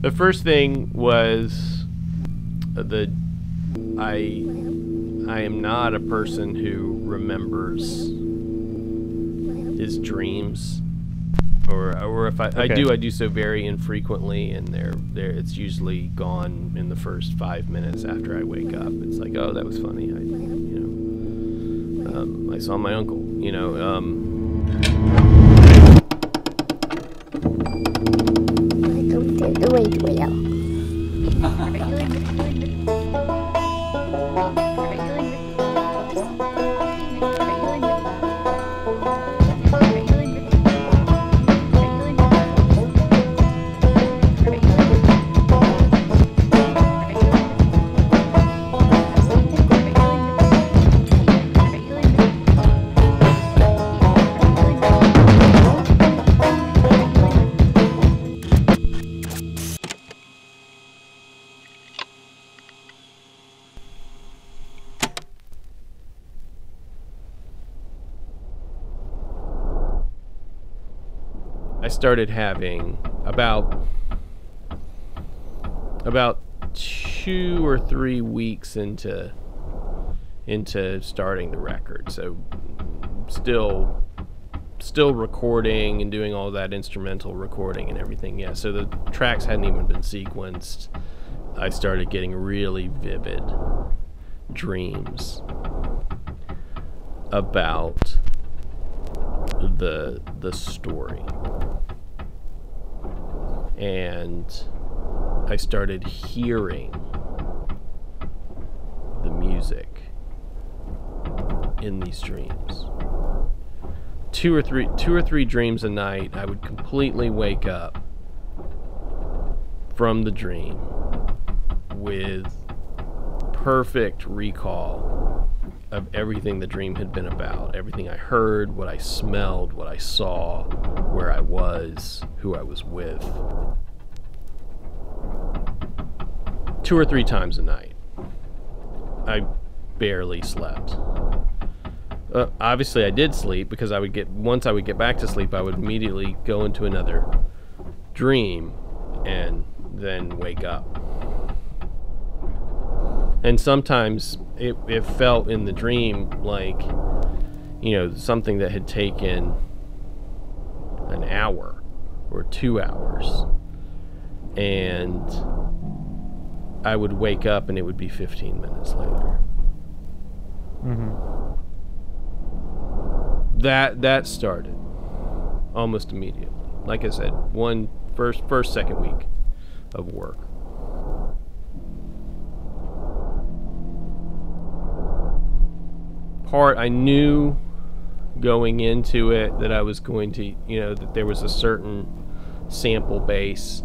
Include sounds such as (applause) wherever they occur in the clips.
the first thing was the I I am not a person who remembers his dreams, or or if I, I do, I do so very infrequently, and they're there. It's usually gone in the first five minutes after I wake up. It's like, oh, that was funny. I you know, um, I saw my uncle. You know, um, Goyang started having about about two or three weeks into into starting the record. So still still recording and doing all that instrumental recording and everything. Yeah, so the tracks hadn't even been sequenced. I started getting really vivid dreams about the the story and I started hearing the music in these dreams. Two or three two or three dreams a night, I would completely wake up from the dream with perfect recall of everything the dream had been about. Everything I heard, what I smelled, what I saw, where I was, who I was with. Two or three times a night. I barely slept. Uh, obviously, I did sleep because I would get, once I would get back to sleep, I would immediately go into another dream and then wake up. And sometimes it, it felt in the dream like, you know, something that had taken an hour or two hours. And I would wake up and it would be 15 minutes later. Mm-hmm. That that started almost immediately. Like I said, one first first second week of work. Part I knew going into it that I was going to, you know, that there was a certain sample base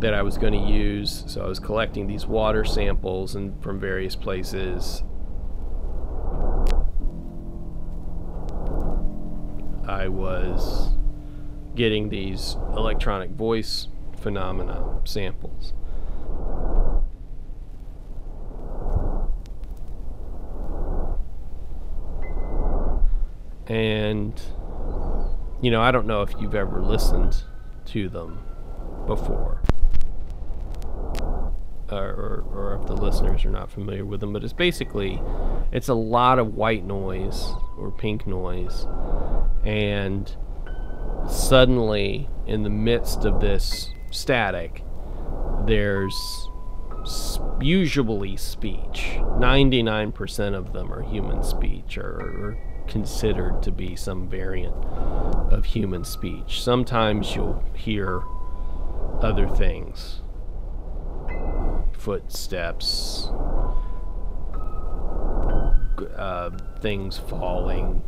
that I was going to use. So I was collecting these water samples and from various places. I was getting these electronic voice phenomena samples. And you know, I don't know if you've ever listened to them before. Or, or, if the listeners are not familiar with them, but it's basically it's a lot of white noise or pink noise, and suddenly in the midst of this static, there's usually speech. Ninety-nine percent of them are human speech, or, or considered to be some variant of human speech. Sometimes you'll hear other things footsteps, uh, things falling,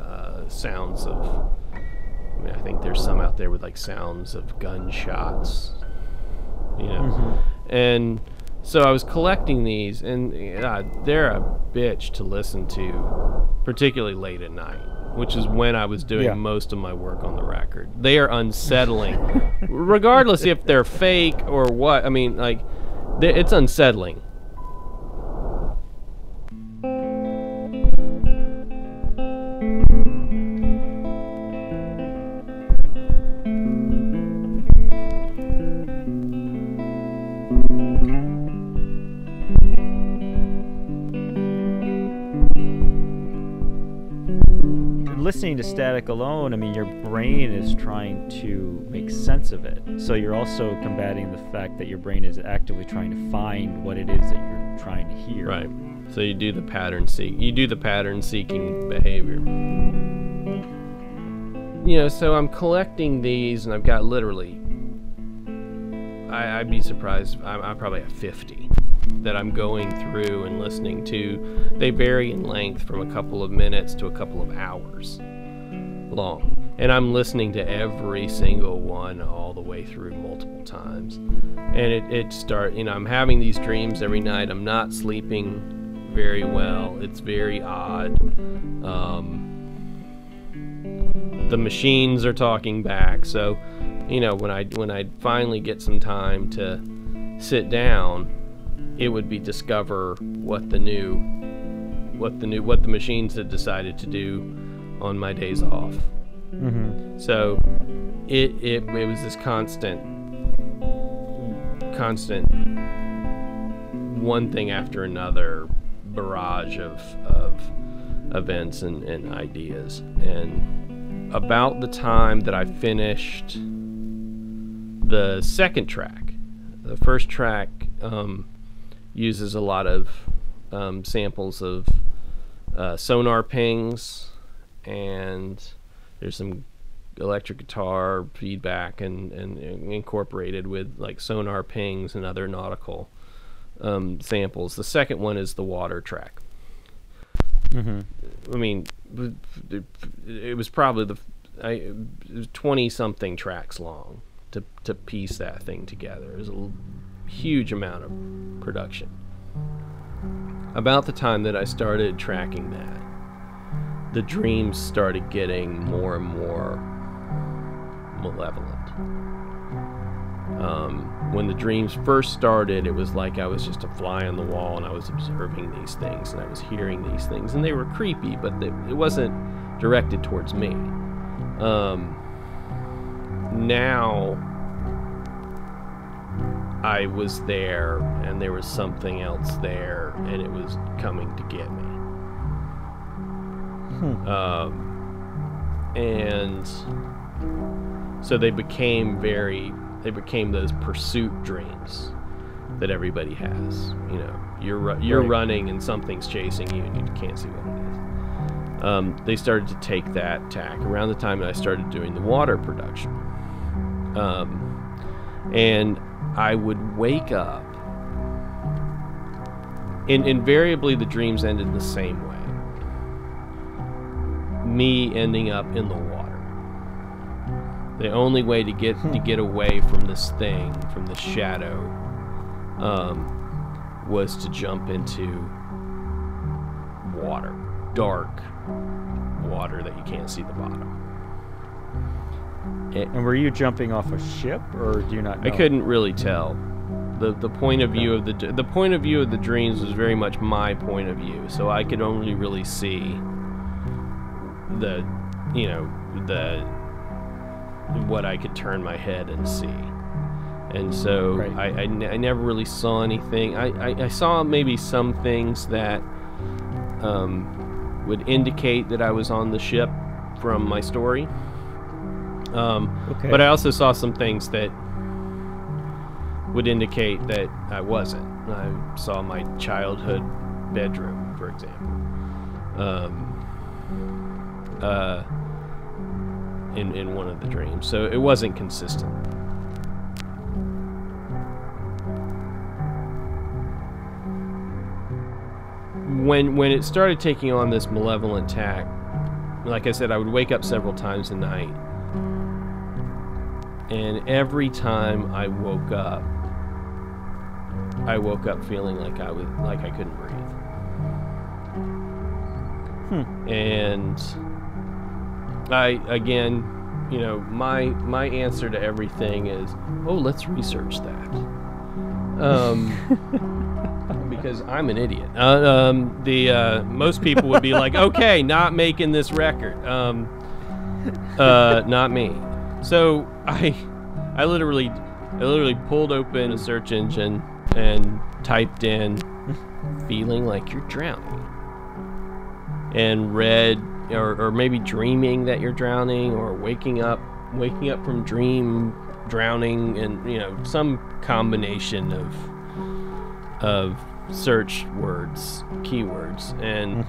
uh, sounds of. I mean, I think there's some out there with like sounds of gunshots, you know. And so I was collecting these, and uh, they're a bitch to listen to, particularly late at night, which is when I was doing Yeah. most of my work on the record. They are unsettling, (laughs) regardless if they're fake or what. I mean, like, it's unsettling. Listening to static alone, I mean, your brain is trying to make sense of it. So you're also combating the fact that your brain is actively trying to find what it is that you're trying to hear. Right. So you do the pattern seek. You do the pattern seeking behavior. You know, so I'm collecting these, and I've got literally. I, I'd be surprised. I, I probably have 50 that I'm going through and listening to. They vary in length from a couple of minutes to a couple of hours long. And I'm listening to every single one all the way through multiple times. And it, it start you know, I'm having these dreams every night. I'm not sleeping very well. It's very odd. Um, the machines are talking back. So, you know, when I when I finally get some time to sit down, it would be discover what the new what the new what the machines had decided to do on my days off. Mm-hmm. So it, it it was this constant constant one thing after another barrage of of events and, and ideas. And about the time that I finished the second track, the first track um, uses a lot of um, samples of uh, sonar pings and there's some electric guitar feedback and, and incorporated with like sonar pings and other nautical um, samples. The second one is the water track. Mm-hmm. I mean, it, was probably the I, twenty something tracks long to to piece that thing together. It was a huge amount of production. About the time that I started tracking that, the dreams started getting more and more malevolent. Um, when the dreams first started, it was like I was just a fly on the wall and I was observing these things and I was hearing these things and they were creepy, but they, it wasn't directed towards me. Um, now I was there and there was something else there and it was coming to get me. Um, and so they became very they became those pursuit dreams that everybody has you know you're you're Right. running and something's chasing you and you can't see what it is um, they started to take that tack around the time that i started doing the water production um, and i would wake up. And invariably the dreams ended the same way. Me ending up in the water. The only way to get to get away from this thing, from the shadow, um, was to jump into water, dark water that you can't see the bottom. It, And were you jumping off a ship, or do you not? I couldn't really tell. the The point of view of the the point of view of the dreams was very much my point of view, so I could only really see the, you know, the what I could turn my head and see. And so Right. I, I, never really saw anything. I, I, I saw maybe some things that um, would indicate that I was on the ship from my story. Um, Okay. But I also saw some things that would indicate that I wasn't. I saw my childhood bedroom, for example. Um, uh, in, in one of the dreams. So it wasn't consistent. When when it started taking on this malevolent tack, like I said, I would wake up several times a night. And every time I woke up, I woke up feeling like I was like I couldn't breathe. And I again, you know, my my answer to everything is, oh, let's research that. Um, (laughs) because I'm an idiot. Uh, um, the uh, most people would be like, okay, not making this record. Um, uh, not me. So (laughs) I, I literally, I literally pulled open a search engine and typed in "feeling like you're drowning," and read or, or maybe dreaming that you're drowning, or waking up, waking up from dream drowning, and you know some combination of of search words, keywords, and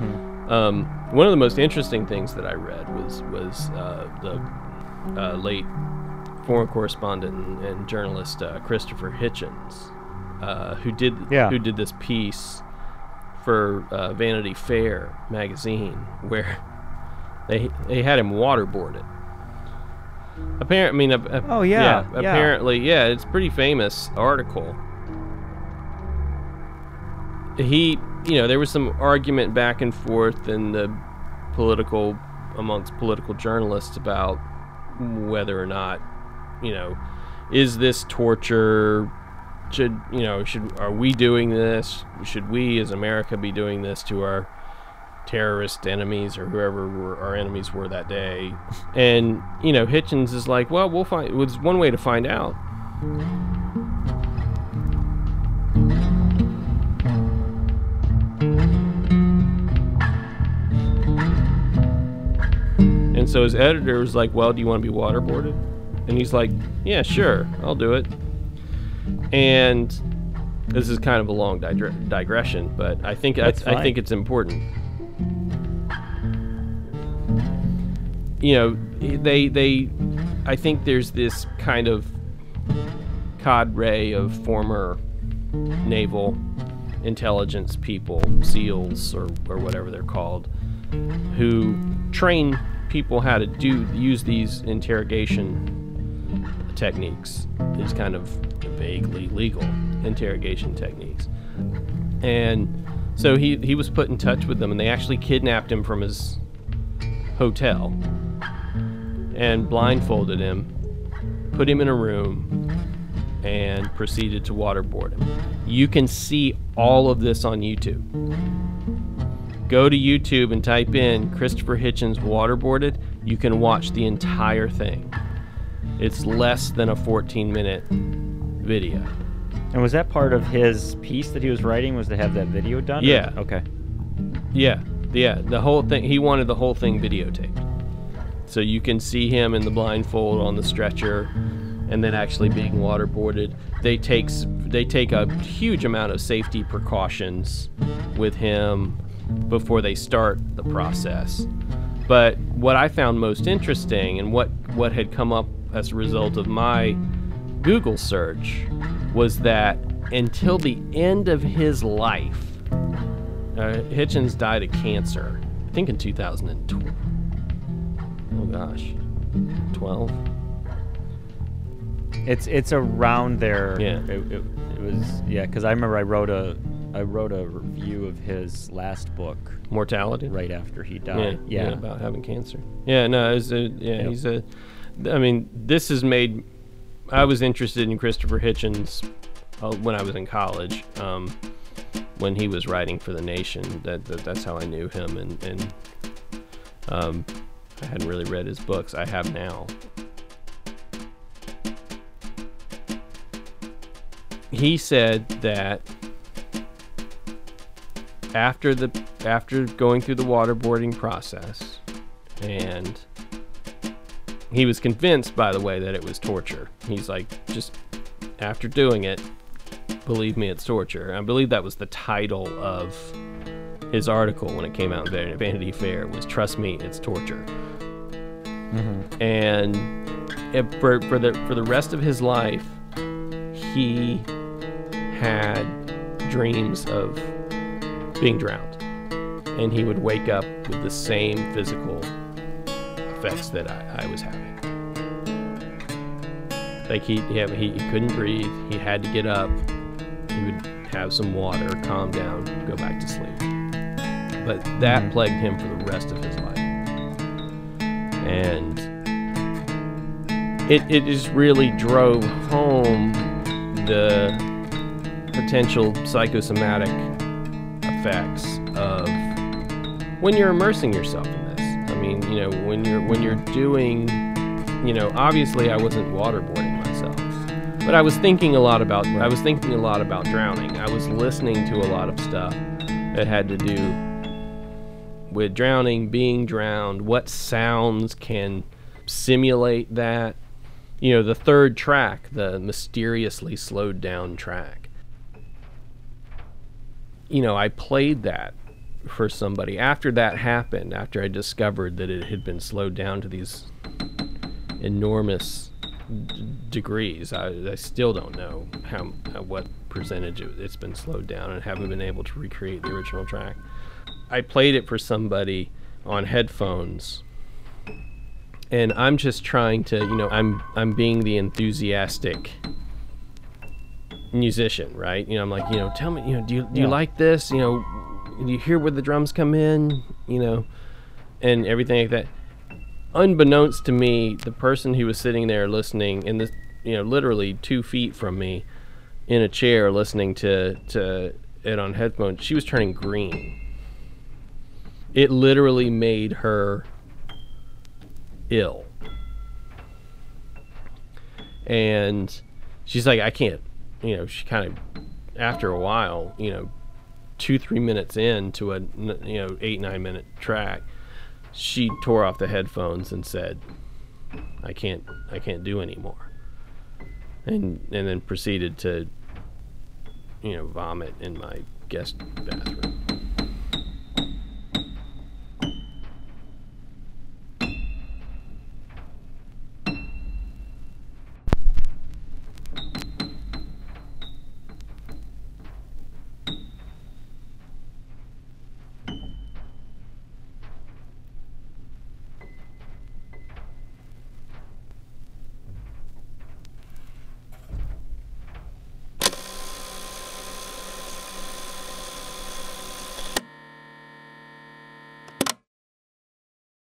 um, one of the most interesting things that I read was was uh, the uh, late foreign correspondent and, and journalist uh, Christopher Hitchens, uh, who did Yeah. who did this piece for uh, Vanity Fair magazine, where they they had him waterboarded. Apparently, I mean, Oh, yeah, yeah. Apparently, yeah, it's a pretty famous article. He, you know, there was some argument back and forth in the political amongst political journalists about whether or not, you know, is this torture? Should you know? Should are we doing this? Should we, as America, be doing this to our terrorist enemies or whoever were, our enemies were that day? And you know, Hitchens is like, well, we'll find. It was one way to find out. And so his editor was like, Well, do you want to be waterboarded? And he's like, Yeah, sure, I'll do it. And this is kind of a long digre- digression, but I think I, I think it's important. You know, they they I think there's this kind of cadre of former naval intelligence people, SEALs or, or whatever they're called, who train people how to do use these interrogation techniques, these kind of vaguely legal interrogation techniques. And so he, he was put in touch with them, and they actually kidnapped him from his hotel and blindfolded him, put him in a room, and proceeded to waterboard him. You can see all of this on YouTube. Go to YouTube and type in Christopher Hitchens waterboarded. You can watch the entire thing. It's less than a 14 minute video. And was that part of his piece that he was writing? Was to have that video done? or- Yeah. Okay. Yeah, yeah, the whole thing. He wanted the whole thing videotaped, so you can see him in the blindfold on the stretcher, and then actually being waterboarded. They takes they take a huge amount of safety precautions with him before they start the process. But what I found most interesting, and what what had come up as a result of my Google search, was that until the end of his life, uh, Hitchens died of cancer. I think in 2012. Oh gosh, 12. It's it's around there. Yeah. It, it, it was yeah, because I remember I wrote a I wrote a review of his last book Mortality. right after he died. yeah, Yeah. about having cancer. Yeah, no, it's a, yeah, Yep. he's a. I mean, this has made. I was interested in Christopher Hitchens uh, when I was in college. Um, when he was writing for the Nation, that, that that's how I knew him, and and um, I hadn't really read his books. I have now. He said that after the after going through the waterboarding process and he was convinced by the way that it was torture. He's like just after doing it believe me it's torture. I believe that was the title of his article when it came out in vanity fair was trust me it's torture. Mhm. and it, for, for the for the rest of his life he had dreams of being drowned. And he would wake up with the same physical effects that I, I was having. Like he, he, he he couldn't breathe. He had to get up. He would have some water calm down go back to sleep. But that Mhm. plagued him for the rest of his life. And it, it just really drove home the potential psychosomatic effects of when you're immersing yourself in this. I mean, you know, when you're when you're doing, you know, obviously I wasn't waterboarding myself, but I was thinking a lot about I was thinking a lot about drowning. I was listening to a lot of stuff that had to do with drowning, being drowned, what sounds can simulate that. You know, the third track, the mysteriously slowed down track. You know, I played that for somebody after that happened, after I discovered that it had been slowed down to these enormous degrees. I, I still don't know how, how what percentage it, it's been slowed down and haven't been able to recreate the original track. I played it for somebody on headphones and I'm just trying to, you know, I'm I'm being the enthusiastic musician, right? You know, I'm like, you know, tell me, you know, do you do you like this? You know, do you hear where the drums come in? You know, and everything like that. Unbeknownst to me, the person who was sitting there listening in this, you know, literally two feet from me, in a chair listening to to it on headphones, she was turning green. It literally made her ill. And she's like, I can't, you know, she kind of, after a while, you know, two, three minutes into a, you know, eight, nine minute track, she tore off the headphones and said, I can't, I can't do anymore. And, and then proceeded to, you know, vomit in my guest bathroom.